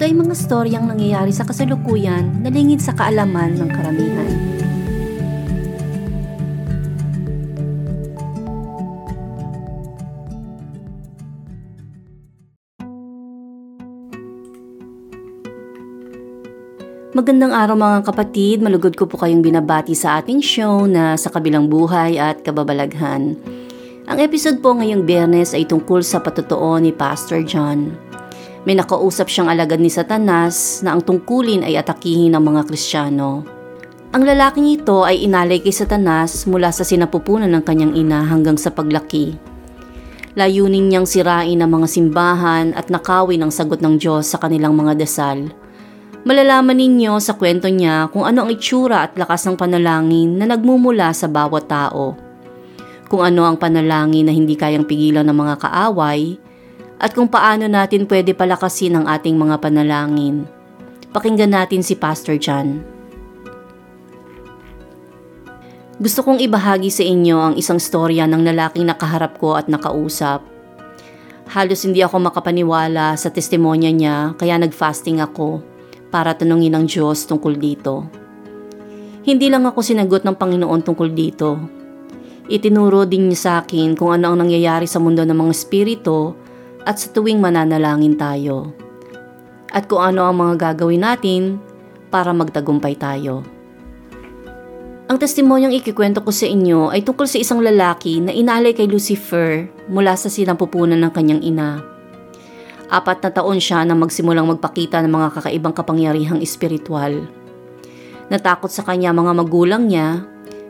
ito ay mga storyang nangyayari sa kasalukuyan na lingid sa kaalaman ng karamihan. Magandang araw mga kapatid, malugod ko po kayong binabati sa ating show na sa kabilang buhay at kababalaghan. Ang episode po ngayong biyernes ay tungkol sa patotoo ni Pastor John. May nakausap siyang alagad ni Satanas na ang tungkulin ay atakihin ng mga Kristiyano. Ang lalaking ito ay inalay kay Satanas mula sa sinapupunan ng kanyang ina hanggang sa paglaki. Layunin niyang sirain ang mga simbahan at nakawin ang sagot ng Diyos sa kanilang mga dasal. Malalaman ninyo sa kwento niya kung ano ang itsura at lakas ng panalangin na nagmumula sa bawat tao. Kung ano ang panalangin na hindi kayang pigilan ng mga kaaway, at kung paano natin pwede palakasin ang ating mga panalangin. Pakinggan natin si Pastor John. Gusto kong ibahagi sa inyo ang isang storya ng lalaking nakaharap ko at nakausap. Halos hindi ako makapaniwala sa testimonya niya kaya nag-fasting ako para tanungin ang Diyos tungkol dito. Hindi lang ako sinagot ng Panginoon tungkol dito. Itinuro din niya sa akin kung ano ang nangyayari sa mundo ng mga espiritu at sa tuwing mananalangin tayo. At kung ano ang mga gagawin natin para magtagumpay tayo. Ang testimonyong ikikwento ko sa inyo ay tungkol sa isang lalaki na inalay kay Lucifer mula sa sinampupunan ng kanyang ina. Apat na taon siya na magsimulang magpakita ng mga kakaibang kapangyarihang espiritual. Natakot sa kanya mga magulang niya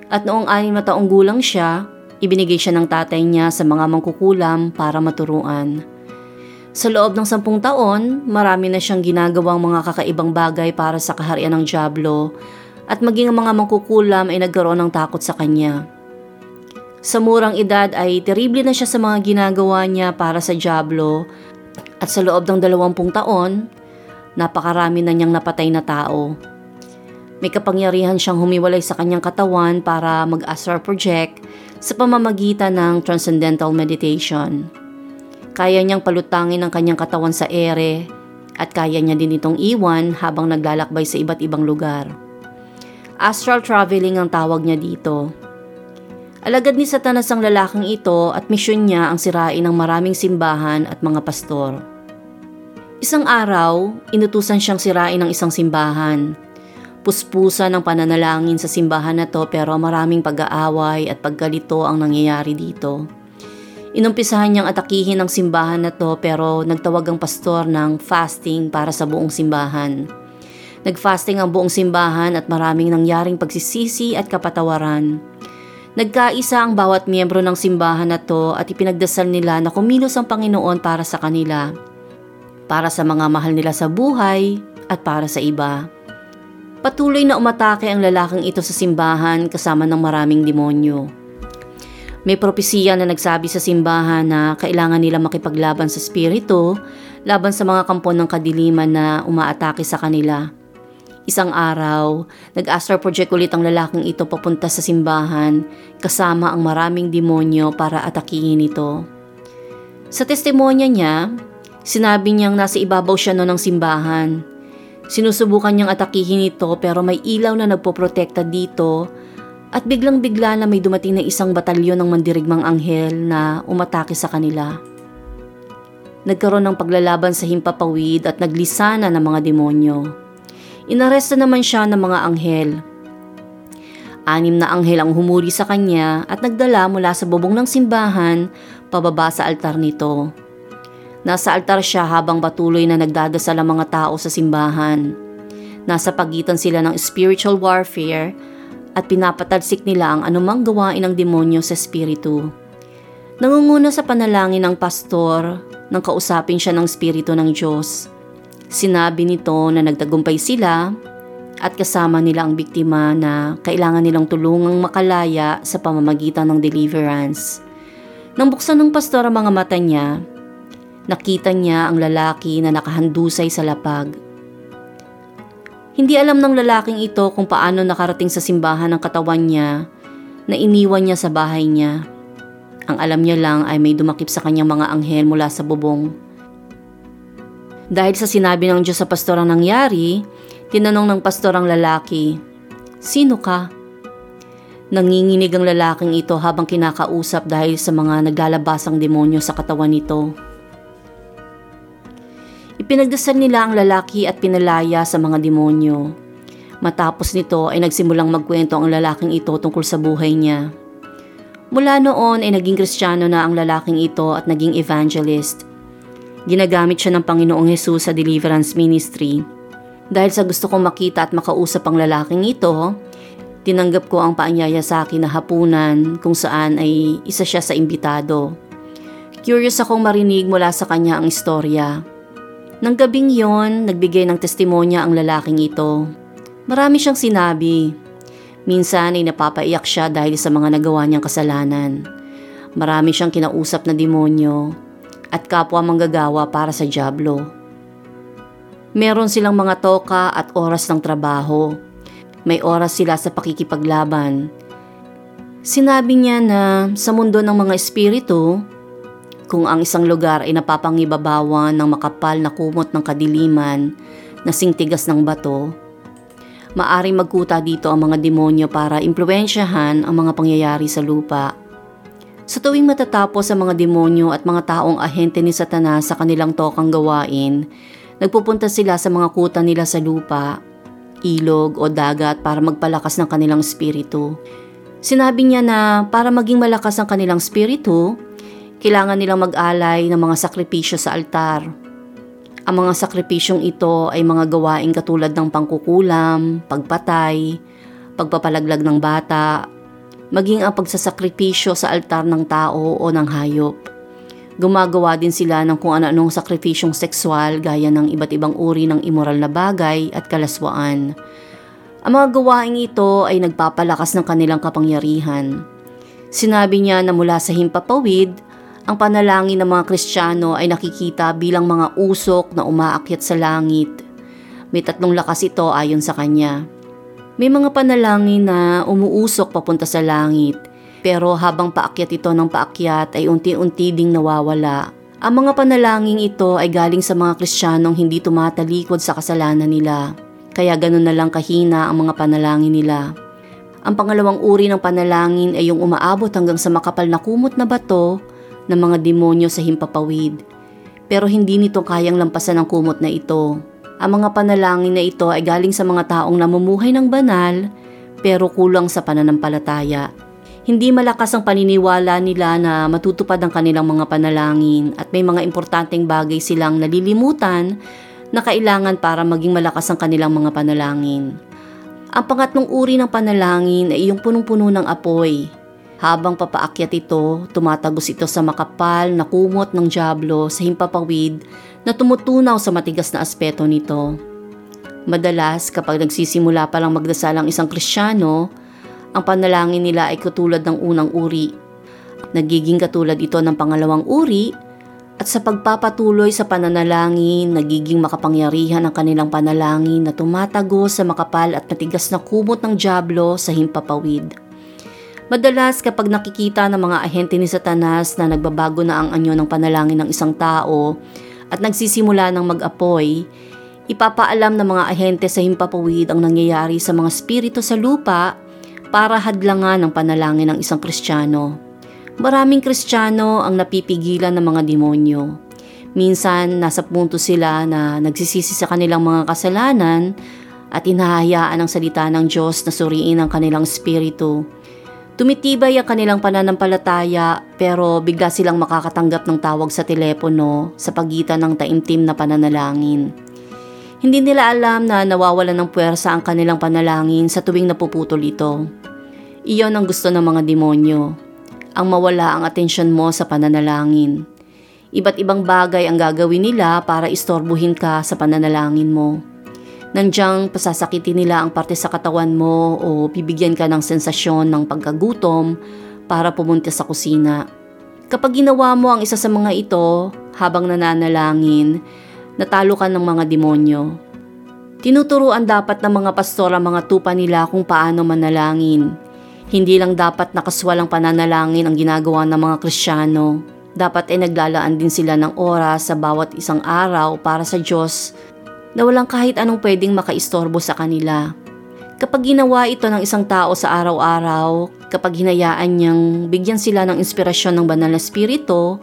at noong anim na taong gulang siya, ibinigay siya ng tatay niya sa mga mangkukulam para maturuan. Sa loob ng sampung taon, marami na siyang ginagawang mga kakaibang bagay para sa kaharian ng Diablo at maging ang mga mangkukulam ay nagkaroon ng takot sa kanya. Sa murang edad ay terrible na siya sa mga ginagawa niya para sa Diablo at sa loob ng dalawampung taon, napakarami na niyang napatay na tao. May kapangyarihan siyang humiwalay sa kanyang katawan para mag-astral project sa pamamagitan ng transcendental meditation. Kaya niyang palutangin ang kanyang katawan sa ere at kaya niya din itong iwan habang naglalakbay sa iba't ibang lugar. Astral traveling ang tawag niya dito. Alagad ni Satanas ang lalaking ito at misyon niya ang sirain ng maraming simbahan at mga pastor. Isang araw, inutusan siyang sirain ng isang simbahan. Puspusan ng pananalangin sa simbahan na to pero maraming pag-aaway at pagkalito ang nangyayari dito. Inumpisahan niyang atakihin ang simbahan na to pero nagtawag ang pastor ng fasting para sa buong simbahan. Nagfasting ang buong simbahan at maraming nangyaring pagsisisi at kapatawaran. Nagkaisa ang bawat miyembro ng simbahan na to at ipinagdasal nila na kumilos ang Panginoon para sa kanila, para sa mga mahal nila sa buhay at para sa iba. Patuloy na umatake ang lalaking ito sa simbahan kasama ng maraming demonyo. May propesiya na nagsabi sa simbahan na kailangan nila makipaglaban sa spirito laban sa mga kampon ng kadiliman na umaatake sa kanila. Isang araw, nag-astral project ulit ang lalaking ito papunta sa simbahan kasama ang maraming demonyo para atakihin ito. Sa testimonya niya, sinabi niyang nasa ibabaw siya no ng simbahan. Sinusubukan niyang atakihin ito pero may ilaw na nagpoprotekta dito at biglang-bigla na may dumating na isang batalyon ng mandirigmang anghel na umatake sa kanila. Nagkaroon ng paglalaban sa himpapawid at naglisana ng mga demonyo. Inaresta naman siya ng mga anghel. Anim na anghel ang humuri sa kanya at nagdala mula sa bubong ng simbahan pababa sa altar nito. Nasa altar siya habang patuloy na nagdadasal ang mga tao sa simbahan. Nasa pagitan sila ng spiritual warfare at pinapatalsik nila ang anumang gawain ng demonyo sa espiritu. Nangunguna sa panalangin ng pastor nang kausapin siya ng espiritu ng Diyos. Sinabi nito na nagtagumpay sila at kasama nila ang biktima na kailangan nilang tulungang makalaya sa pamamagitan ng deliverance. Nang buksan ng pastor ang mga mata niya, nakita niya ang lalaki na nakahandusay sa lapag. Hindi alam ng lalaking ito kung paano nakarating sa simbahan ng katawan niya na iniwan niya sa bahay niya. Ang alam niya lang ay may dumakip sa kanyang mga anghel mula sa bubong. Dahil sa sinabi ng Diyos sa pastor ang nangyari, tinanong ng pastor ang lalaki, Sino ka? Nanginginig ang lalaking ito habang kinakausap dahil sa mga naglalabasang demonyo sa katawan nito. Ipinagdasal nila ang lalaki at pinalaya sa mga demonyo. Matapos nito ay nagsimulang magkwento ang lalaking ito tungkol sa buhay niya. Mula noon ay naging kristyano na ang lalaking ito at naging evangelist. Ginagamit siya ng Panginoong Hesus sa deliverance ministry. Dahil sa gusto kong makita at makausap ang lalaking ito, tinanggap ko ang paanyaya sa akin na hapunan kung saan ay isa siya sa imbitado. Curious akong marinig mula sa kanya ang istorya. Nang gabing yon, nagbigay ng testimonya ang lalaking ito. Marami siyang sinabi. Minsan ay napapaiyak siya dahil sa mga nagawa niyang kasalanan. Marami siyang kinausap na demonyo at kapwa manggagawa para sa Diablo. Meron silang mga toka at oras ng trabaho. May oras sila sa pakikipaglaban. Sinabi niya na sa mundo ng mga espiritu, kung ang isang lugar ay napapangibabawan ng makapal na kumot ng kadiliman na singtigas ng bato, maaring magkuta dito ang mga demonyo para impluensyahan ang mga pangyayari sa lupa. Sa tuwing matatapos ang mga demonyo at mga taong ahente ni Satanas sa kanilang tokang gawain, nagpupunta sila sa mga kuta nila sa lupa, ilog o dagat para magpalakas ng kanilang spiritu. Sinabi niya na para maging malakas ang kanilang spiritu, kailangan nilang mag-alay ng mga sakripisyo sa altar. Ang mga sakripisyong ito ay mga gawain katulad ng pangkukulam, pagpatay, pagpapalaglag ng bata, maging ang pagsasakripisyo sa altar ng tao o ng hayop. Gumagawa din sila ng kung ano-anong sakripisyong sexual gaya ng iba't ibang uri ng immoral na bagay at kalaswaan. Ang mga gawaing ito ay nagpapalakas ng kanilang kapangyarihan. Sinabi niya na mula sa himpapawid, ang panalangin ng mga Kristiyano ay nakikita bilang mga usok na umaakyat sa langit. May tatlong lakas ito ayon sa kanya. May mga panalangin na umuusok papunta sa langit, pero habang paakyat ito ng paakyat ay unti-unti ding nawawala. Ang mga panalangin ito ay galing sa mga Kristiyanong hindi tumatalikod sa kasalanan nila, kaya ganun na lang kahina ang mga panalangin nila. Ang pangalawang uri ng panalangin ay yung umaabot hanggang sa makapal na kumot na bato ng mga demonyo sa himpapawid. Pero hindi nito kayang lampasan ang kumot na ito. Ang mga panalangin na ito ay galing sa mga taong namumuhay ng banal pero kulang sa pananampalataya. Hindi malakas ang paniniwala nila na matutupad ang kanilang mga panalangin at may mga importanteng bagay silang nalilimutan na kailangan para maging malakas ang kanilang mga panalangin. Ang pangatlong uri ng panalangin ay yung punong-puno ng apoy. Habang papaakyat ito, tumatagos ito sa makapal na kumot ng Diablo sa himpapawid na tumutunaw sa matigas na aspeto nito. Madalas kapag nagsisimula pa lang magdasal ang isang Kristiyano, ang panalangin nila ay katulad ng unang uri. Nagiging katulad ito ng pangalawang uri at sa pagpapatuloy sa pananalangin, nagiging makapangyarihan ang kanilang panalangin na tumatago sa makapal at matigas na kumot ng Diablo sa himpapawid. Madalas kapag nakikita ng mga ahente ni Satanas na nagbabago na ang anyo ng panalangin ng isang tao, at nagsisimula ng mag-apoy, ipapaalam ng mga ahente sa himpapawid ang nangyayari sa mga spirito sa lupa para hadlangan ang panalangin ng isang kristyano. Maraming kristyano ang napipigilan ng mga demonyo. Minsan, nasa punto sila na nagsisisi sa kanilang mga kasalanan at inahayaan ang salita ng Diyos na suriin ang kanilang spirito Tumitibay ang kanilang pananampalataya pero bigla silang makakatanggap ng tawag sa telepono sa pagitan ng taimtim na pananalangin. Hindi nila alam na nawawalan ng puwersa ang kanilang panalangin sa tuwing napuputol ito. Iyon ang gusto ng mga demonyo, ang mawala ang atensyon mo sa pananalangin. Iba't ibang bagay ang gagawin nila para istorbuhin ka sa pananalangin mo. Nandyang pasasakitin nila ang parte sa katawan mo o bibigyan ka ng sensasyon ng pagkagutom para pumunta sa kusina. Kapag ginawa mo ang isa sa mga ito habang nananalangin, natalo ka ng mga demonyo. Tinuturuan dapat ng mga pastor ang mga tupa nila kung paano manalangin. Hindi lang dapat nakaswalang pananalangin ang ginagawa ng mga Kristiyano. Dapat ay naglalaan din sila ng oras sa bawat isang araw para sa Diyos na walang kahit anong pwedeng makaistorbo sa kanila. Kapag ginawa ito ng isang tao sa araw-araw, kapag hinayaan niyang bigyan sila ng inspirasyon ng banal na spirito,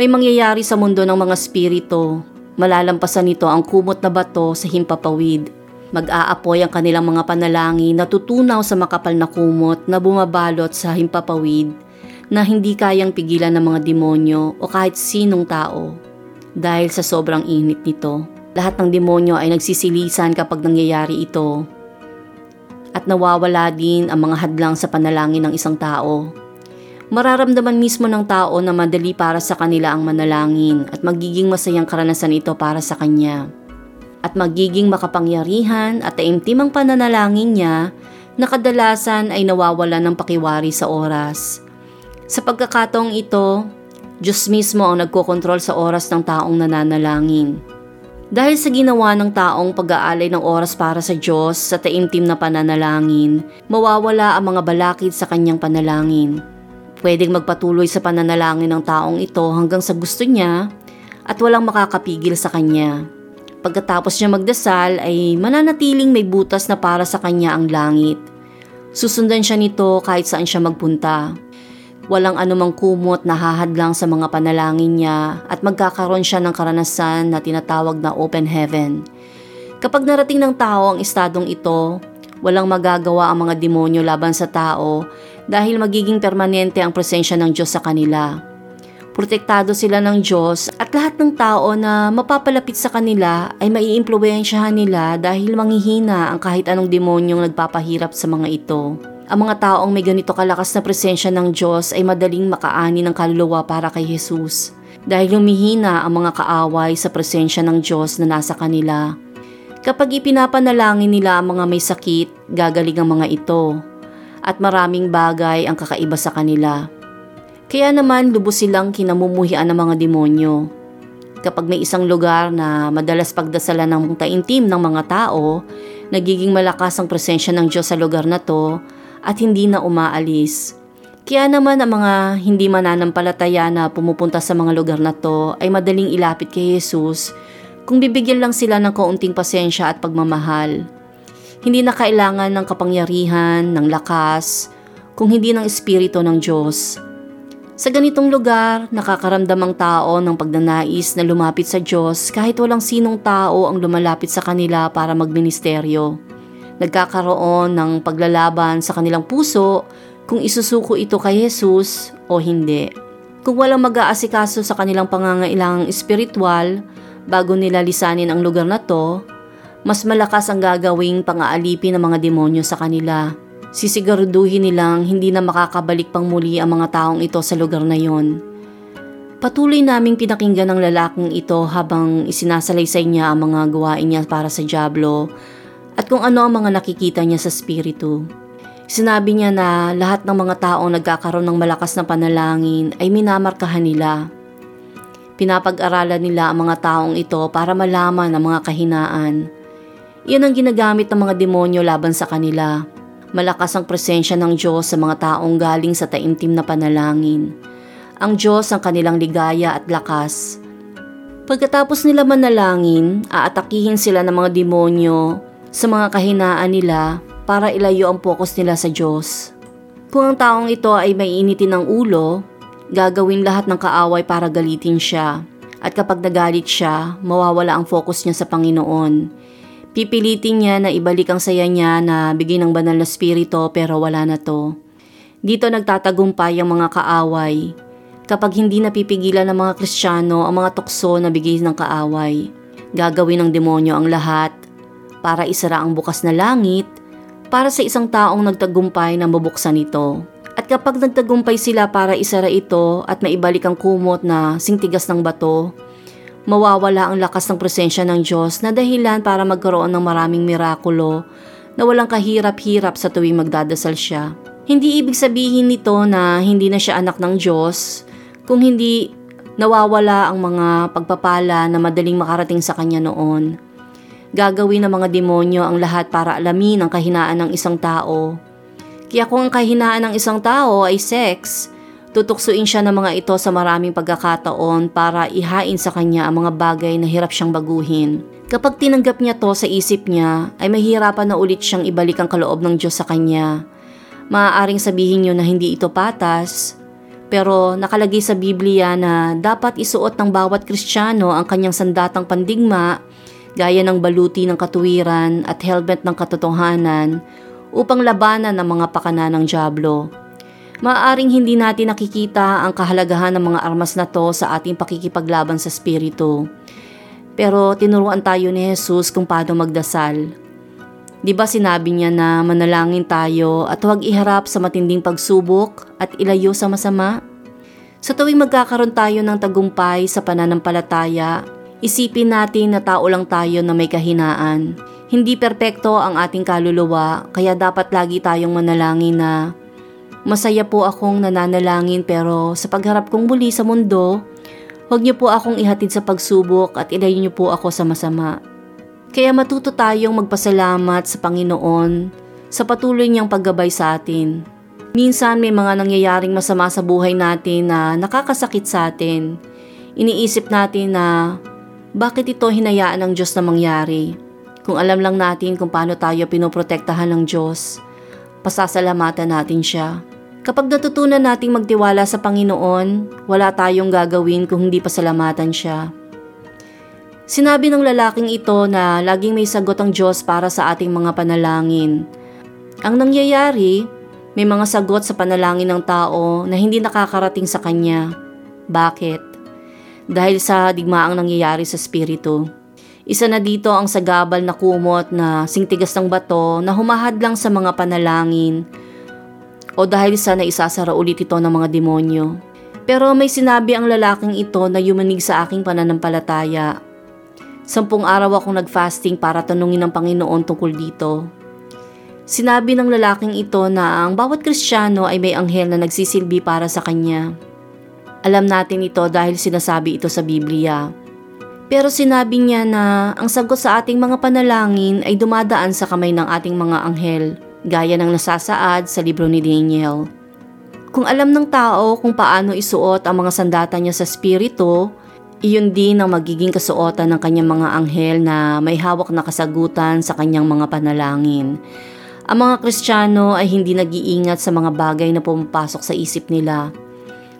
may mangyayari sa mundo ng mga spirito. Malalampasan nito ang kumot na bato sa himpapawid. Mag-aapoy ang kanilang mga panalangin na tutunaw sa makapal na kumot na bumabalot sa himpapawid na hindi kayang pigilan ng mga demonyo o kahit sinong tao dahil sa sobrang init nito. Lahat ng demonyo ay nagsisilisan kapag nangyayari ito. At nawawala din ang mga hadlang sa panalangin ng isang tao. Mararamdaman mismo ng tao na madali para sa kanila ang manalangin at magiging masayang karanasan ito para sa kanya. At magiging makapangyarihan at taimtim ang pananalangin niya na kadalasan ay nawawala ng pakiwari sa oras. Sa pagkakataong ito, Diyos mismo ang nagkokontrol sa oras ng taong nananalangin. Dahil sa ginawa ng taong pag-aalay ng oras para sa Diyos sa taimtim na pananalangin, mawawala ang mga balakid sa kanyang panalangin. Pwedeng magpatuloy sa pananalangin ng taong ito hanggang sa gusto niya at walang makakapigil sa kanya. Pagkatapos niya magdasal ay mananatiling may butas na para sa kanya ang langit. Susundan siya nito kahit saan siya magpunta. Walang anumang kumot na hahadlang sa mga panalangin niya at magkakaroon siya ng karanasan na tinatawag na open heaven. Kapag narating ng tao ang estadong ito, walang magagawa ang mga demonyo laban sa tao dahil magiging permanente ang presensya ng Diyos sa kanila. Protektado sila ng Diyos at lahat ng tao na mapapalapit sa kanila ay maiimpluwensyahan nila dahil manghihina ang kahit anong demonyong nagpapahirap sa mga ito. Ang mga taong may ganito kalakas na presensya ng Diyos ay madaling makaani ng kaluluwa para kay Jesus dahil humihina ang mga kaaway sa presensya ng Diyos na nasa kanila. Kapag ipinapanalangin nila ang mga may sakit, gagaling ang mga ito at maraming bagay ang kakaiba sa kanila. Kaya naman lubos silang kinamumuhian ng mga demonyo. Kapag may isang lugar na madalas pagdasalan ng taintim ng mga tao, nagiging malakas ang presensya ng Diyos sa lugar na to at hindi na umaalis. Kaya naman ang mga hindi mananampalataya na pumupunta sa mga lugar na to ay madaling ilapit kay Jesus kung bibigyan lang sila ng kaunting pasensya at pagmamahal. Hindi na kailangan ng kapangyarihan, ng lakas, kung hindi ng Espiritu ng Diyos. Sa ganitong lugar, nakakaramdam ang tao ng pagnanais na lumapit sa Diyos kahit walang sinong tao ang lumalapit sa kanila para magministeryo nagkakaroon ng paglalaban sa kanilang puso kung isusuko ito kay Jesus o hindi. Kung walang mag-aasikaso sa kanilang pangangailangang espiritual bago nila lisanin ang lugar na to, mas malakas ang gagawing pang-aalipin ng mga demonyo sa kanila. Sisiguraduhin nilang hindi na makakabalik pang muli ang mga taong ito sa lugar na yon. Patuloy naming pinakinggan ng lalaking ito habang isinasalaysay niya ang mga gawain niya para sa Diablo at kung ano ang mga nakikita niya sa spiritu. Sinabi niya na lahat ng mga taong nagkakaroon ng malakas na panalangin ay minamarkahan nila. Pinapag-aralan nila ang mga taong ito para malaman ang mga kahinaan. Iyan ang ginagamit ng mga demonyo laban sa kanila. Malakas ang presensya ng Diyos sa mga taong galing sa taimtim na panalangin. Ang Diyos ang kanilang ligaya at lakas. Pagkatapos nila manalangin, aatakihin sila ng mga demonyo sa mga kahinaan nila para ilayo ang focus nila sa Diyos. Kung ang taong ito ay maiinitin ng ulo, gagawin lahat ng kaaway para galitin siya. At kapag nagalit siya, mawawala ang focus niya sa Panginoon. Pipilitin niya na ibalik ang saya niya na bigay ng banal na spirito pero wala na to. Dito nagtatagumpay ang mga kaaway. Kapag hindi napipigilan ng mga Kristiyano ang mga tukso na bigay ng kaaway, gagawin ng demonyo ang lahat para isara ang bukas na langit para sa isang taong nagtagumpay na mabuksan ito. At kapag nagtagumpay sila para isara ito at maibalik ang kumot na singtigas ng bato, mawawala ang lakas ng presensya ng Diyos na dahilan para magkaroon ng maraming mirakulo na walang kahirap-hirap sa tuwing magdadasal siya. Hindi ibig sabihin nito na hindi na siya anak ng Diyos, kung hindi nawawala ang mga pagpapala na madaling makarating sa kanya noon. Gagawin ng mga demonyo ang lahat para alamin ang kahinaan ng isang tao kaya kung ang kahinaan ng isang tao ay sex, tutuksuin siya ng mga ito sa maraming pagkakataon para ihain sa kanya ang mga bagay na hirap siyang baguhin. Kapag tinanggap niya to sa isip niya, ay mahirapan na ulit siyang ibalik ang kaloob ng Diyos sa kanya. Maaaring sabihin niyo na hindi ito patas, pero nakalagay sa Biblia na dapat isuot ng bawat Kristiyano ang kanyang sandatang pandigma gaya ng baluti ng katuwiran at helmet ng katotohanan upang labanan ang mga pakana ng Diablo. Maaring hindi natin nakikita ang kahalagahan ng mga armas na to sa ating pakikipaglaban sa Espiritu. Pero tinuruan tayo ni Jesus kung paano magdasal. Di ba sinabi niya na manalangin tayo at huwag iharap sa matinding pagsubok at ilayo sa masama? Sa tuwing magkakaroon tayo ng tagumpay sa pananampalataya, isipin natin na tao lang tayo na may kahinaan hindi perpekto ang ating kaluluwa kaya dapat lagi tayong manalangin na masaya po akong nananalangin pero sa pagharap kong muli sa mundo, huwag niyo po akong ihatid sa pagsubok at ilayo niyo po ako sa masama. Kaya matuto tayong magpasalamat sa Panginoon sa patuloy niyang paggabay sa atin. Minsan may mga nangyayaring masama sa buhay natin na nakakasakit sa atin. Iniisip natin na bakit ito hinayaan ng Diyos na mangyari. Kung alam lang natin kung paano tayo pinoprotektahan ng Diyos, pasasalamatan natin siya. Kapag natutunan nating magtiwala sa Panginoon, wala tayong gagawin kung hindi pasalamatan siya. Sinabi ng lalaking ito na laging may sagot ang Diyos para sa ating mga panalangin. Ang nangyayari, may mga sagot sa panalangin ng tao na hindi nakakarating sa kanya. Bakit? Dahil sa digmaang nangyayari sa Espiritu. Isa na dito ang sagabal na kumot na singtigas ng bato na humahad lang sa mga panalangin o dahil sa naisasara ulit ito ng mga demonyo. Pero may sinabi ang lalaking ito na yumanig sa aking pananampalataya. Sampung araw akong nag-fasting para tanungin ng Panginoon tungkol dito. Sinabi ng lalaking ito na ang bawat Kristiyano ay may anghel na nagsisilbi para sa kanya. Alam natin ito dahil sinasabi ito sa Biblia. Pero sinabi niya na ang sagot sa ating mga panalangin ay dumadaan sa kamay ng ating mga anghel, gaya ng nasasaad sa libro ni Daniel. Kung alam ng tao kung paano isuot ang mga sandata niya sa spirito, iyon din ang magiging kasuotan ng kanyang mga anghel na may hawak na kasagutan sa kanyang mga panalangin. Ang mga Kristiyano ay hindi nag-iingat sa mga bagay na pumapasok sa isip nila.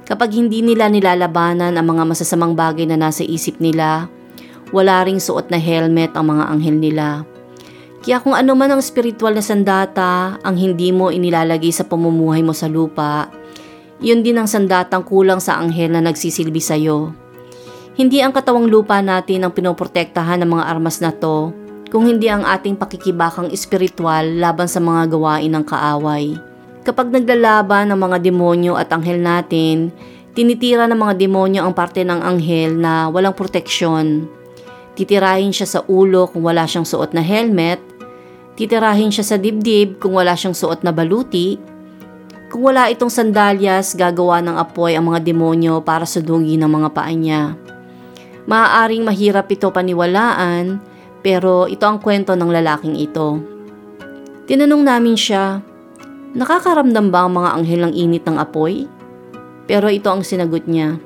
Kapag hindi nila nilalabanan ang mga masasamang bagay na nasa isip nila, wala ring suot na helmet ang mga anghel nila. Kaya kung ano man ang spiritual na sandata ang hindi mo inilalagay sa pamumuhay mo sa lupa, yun din ang sandatang kulang sa anghel na nagsisilbi sa iyo. Hindi ang katawang lupa natin ang pinoprotektahan ng mga armas na to, kung hindi ang ating pakikibakang espiritual laban sa mga gawain ng kaaway. Kapag naglalaban ang mga demonyo at anghel natin, tinitira ng mga demonyo ang parte ng anghel na walang proteksyon Titirahin siya sa ulo kung wala siyang suot na helmet. Titirahin siya sa dibdib kung wala siyang suot na baluti. Kung wala itong sandalyas, gagawa ng apoy ang mga demonyo para sudungin ang mga paa niya. Maaaring mahirap ito paniwalaan, pero ito ang kwento ng lalaking ito. Tinanong namin siya, nakakaramdam ba ang mga anghel ng init ng apoy? Pero ito ang sinagot niya.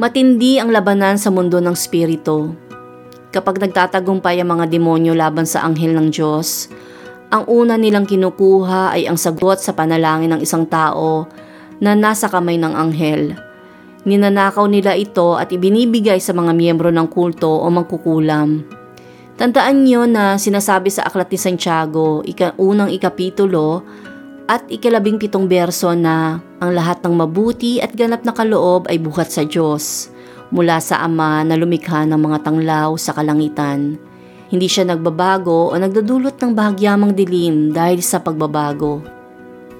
Matindi ang labanan sa mundo ng spirito. Kapag nagtatagumpay ang mga demonyo laban sa anghel ng Diyos, ang una nilang kinukuha ay ang sagot sa panalangin ng isang tao na nasa kamay ng anghel. Ninanakaw nila ito at ibinibigay sa mga miyembro ng kulto o mangkukulam. Tandaan niyo na sinasabi sa Aklat ni Santiago, ika, unang ikapitulo at ikalabing pitong berso na ang lahat ng mabuti at ganap na kaloob ay buhat sa Diyos mula sa Ama na lumikha ng mga tanglaw sa kalangitan. Hindi siya nagbabago o nagdudulot ng bahagyamang dilim dahil sa pagbabago.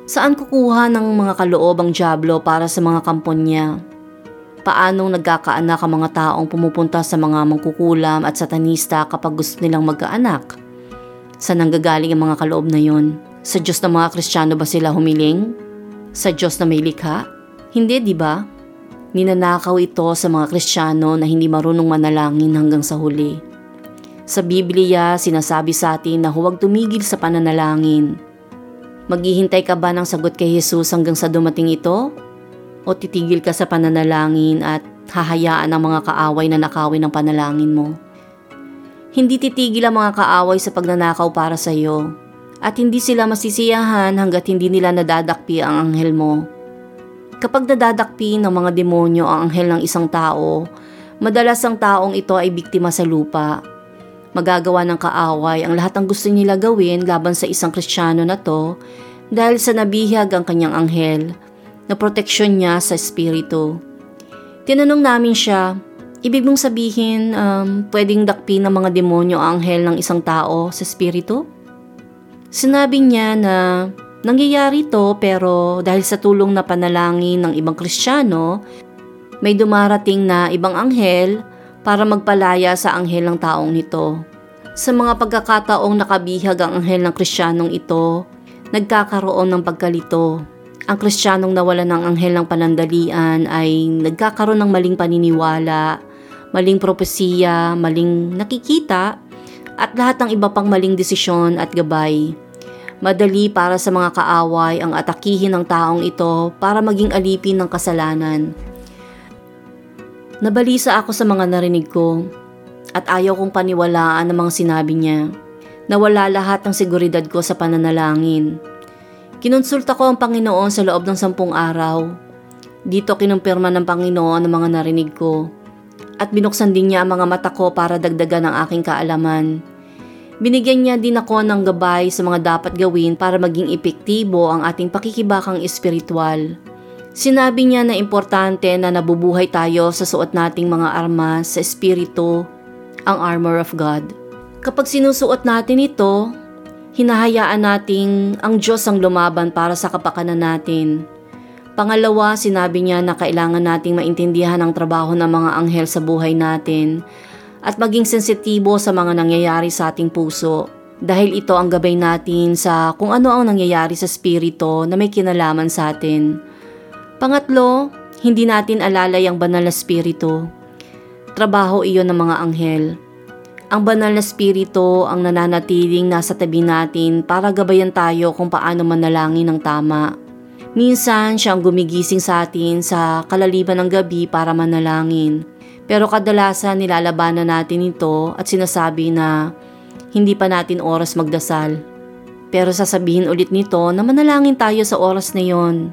Saan kukuha ng mga kaloob ang Diablo para sa mga kampon niya? Paanong nagkakaanak ang mga taong pumupunta sa mga mangkukulam at satanista kapag gusto nilang magkaanak? Saan nanggagaling ang mga kaloob na yon? Sa Diyos ng mga Kristiyano ba sila humiling? Sa Diyos na may likha? Hindi, di ba? Ninanakaw ito sa mga Kristiyano na hindi marunong manalangin hanggang sa huli. Sa Biblia, sinasabi sa atin na huwag tumigil sa pananalangin Maghihintay ka ba ng sagot kay Jesus hanggang sa dumating ito? O titigil ka sa pananalangin at hahayaan ang mga kaaway na nakawin ng panalangin mo? Hindi titigil ang mga kaaway sa pagnanakaw para sa iyo at hindi sila masisiyahan hanggat hindi nila nadadakpi ang anghel mo. Kapag nadadakpi ng mga demonyo ang anghel ng isang tao, madalas ang taong ito ay biktima sa lupa. Magagawa ng kaaway ang lahat ng gusto nila gawin laban sa isang kristyano na to dahil sa nabihag ang kanyang anghel na proteksyon niya sa espiritu. Tinanong namin siya, ibig mong sabihin um, pwedeng dakpi ng mga demonyo ang anghel ng isang tao sa espiritu? Sinabi niya na nangyayari to pero dahil sa tulong na panalangin ng ibang kristyano, may dumarating na ibang anghel para magpalaya sa anghel ng taong nito. Sa mga pagkakataong nakabihag ang anghel ng kristyanong ito, nagkakaroon ng pagkalito. Ang kristyanong nawala ng anghel ng panandalian ay nagkakaroon ng maling paniniwala, maling propesiya, maling nakikita, at lahat ng iba pang maling desisyon at gabay. Madali para sa mga kaaway ang atakihin ng taong ito para maging alipin ng kasalanan. Nabalisa ako sa mga narinig ko at ayaw kong paniwalaan ang mga sinabi niya. Nawala lahat ng seguridad ko sa pananalangin. Kinonsulta ko ang Panginoon sa loob ng sampung araw. Dito kinumpirma ng Panginoon ang mga narinig ko. At binuksan din niya ang mga mata ko para dagdagan ang aking kaalaman. Binigyan niya din ako ng gabay sa mga dapat gawin para maging epektibo ang ating pakikibakang espiritual. Sinabi niya na importante na nabubuhay tayo sa suot nating mga armas sa espiritu, ang armor of God. Kapag sinusuot natin ito, hinahayaan nating ang Diyos ang lumaban para sa kapakanan natin. Pangalawa, sinabi niya na kailangan nating maintindihan ang trabaho ng mga anghel sa buhay natin at maging sensitibo sa mga nangyayari sa ating puso dahil ito ang gabay natin sa kung ano ang nangyayari sa spirito na may kinalaman sa atin. Pangatlo, hindi natin alalay ang banal na spirito. Trabaho iyon ng mga anghel. Ang banal na spirito ang nananatiling nasa tabi natin para gabayan tayo kung paano manalangin ng tama. Minsan siya ang gumigising sa atin sa kalaliban ng gabi para manalangin. Pero kadalasan nilalabanan natin ito at sinasabi na hindi pa natin oras magdasal. Pero sasabihin ulit nito na manalangin tayo sa oras na yon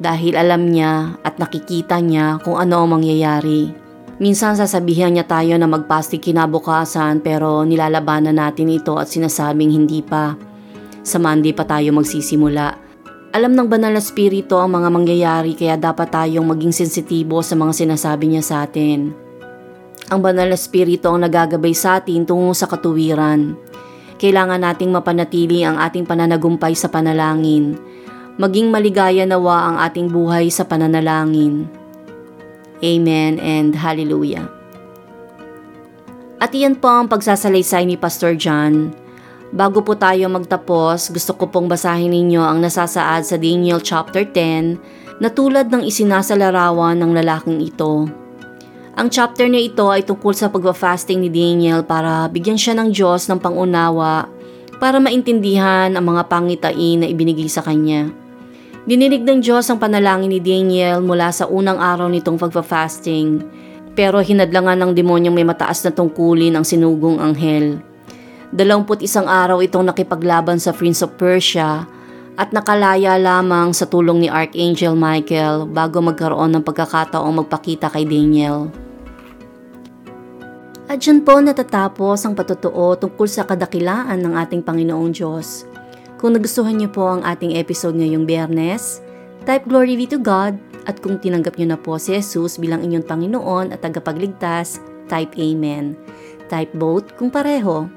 dahil alam niya at nakikita niya kung ano ang mangyayari. Minsan sasabihan niya tayo na magpastig kinabukasan pero nilalabanan natin ito at sinasabing hindi pa. Sa Monday pa tayo magsisimula. Alam ng banal na spirito ang mga mangyayari kaya dapat tayong maging sensitibo sa mga sinasabi niya sa atin. Ang banal na spirito ang nagagabay sa atin tungo sa katuwiran. Kailangan nating mapanatili ang ating pananagumpay sa panalangin. Maging maligaya nawa ang ating buhay sa pananalangin. Amen and Hallelujah. At iyan po ang pagsasalaysay ni Pastor John. Bago po tayo magtapos, gusto ko pong basahin ninyo ang nasasaad sa Daniel chapter 10 na tulad ng isinasalarawan ng lalaking ito. Ang chapter na ito ay tungkol sa pagpa-fasting ni Daniel para bigyan siya ng Diyos ng pangunawa para maintindihan ang mga pangitain na ibinigay sa kanya. Dininig ng Diyos ang panalangin ni Daniel mula sa unang araw nitong pagpa-fasting, pero hinadlangan ng demonyong may mataas na tungkulin ang sinugong anghel. Dalawamput isang araw itong nakipaglaban sa Prince of Persia at nakalaya lamang sa tulong ni Archangel Michael bago magkaroon ng pagkakataong magpakita kay Daniel. At dyan po natatapos ang patutuo tungkol sa kadakilaan ng ating Panginoong Diyos. Kung nagustuhan niyo po ang ating episode ngayong biyernes, type glory be to God at kung tinanggap niyo na po si Jesus bilang inyong Panginoon at tagapagligtas, type Amen. Type both kung pareho.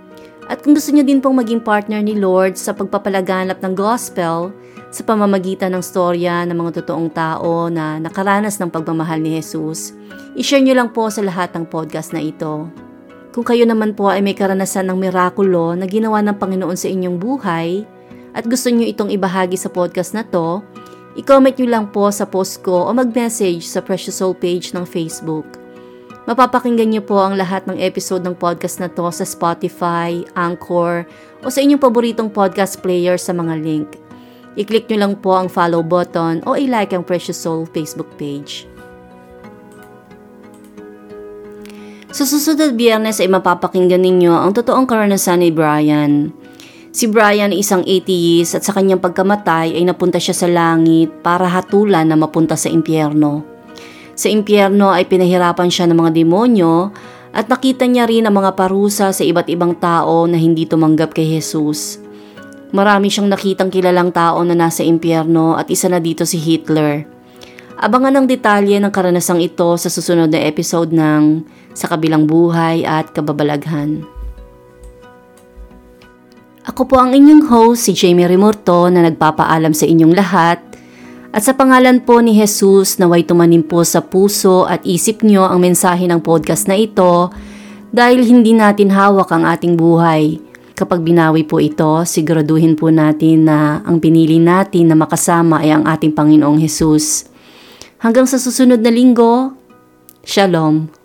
At kung gusto nyo din pong maging partner ni Lord sa pagpapalaganap ng gospel sa pamamagitan ng storya ng mga totoong tao na nakaranas ng pagmamahal ni Jesus, i-share nyo lang po sa lahat ng podcast na ito. Kung kayo naman po ay may karanasan ng mirakulo na ginawa ng Panginoon sa inyong buhay at gusto nyo itong ibahagi sa podcast na to, i-comment nyo lang po sa post ko o mag-message sa Precious Soul page ng Facebook. Mapapakinggan niyo po ang lahat ng episode ng podcast na to sa Spotify, Anchor, o sa inyong paboritong podcast player sa mga link. I-click nyo lang po ang follow button o i-like ang Precious Soul Facebook page. Sa susunod biyernes ay mapapakinggan ninyo ang totoong karanasan ni Brian. Si Brian ay isang atheist at sa kanyang pagkamatay ay napunta siya sa langit para hatulan na mapunta sa impyerno. Sa impyerno ay pinahirapan siya ng mga demonyo at nakita niya rin ang mga parusa sa iba't ibang tao na hindi tumanggap kay Jesus. Marami siyang nakitang kilalang tao na nasa impyerno at isa na dito si Hitler. Abangan ang detalye ng karanasang ito sa susunod na episode ng Sa Kabilang Buhay at Kababalaghan. Ako po ang inyong host, si Jamie Remorto na nagpapaalam sa inyong lahat at sa pangalan po ni Jesus naway tumanim po sa puso at isip nyo ang mensahe ng podcast na ito dahil hindi natin hawak ang ating buhay. Kapag binawi po ito, siguraduhin po natin na ang pinili natin na makasama ay ang ating Panginoong Jesus. Hanggang sa susunod na linggo, Shalom.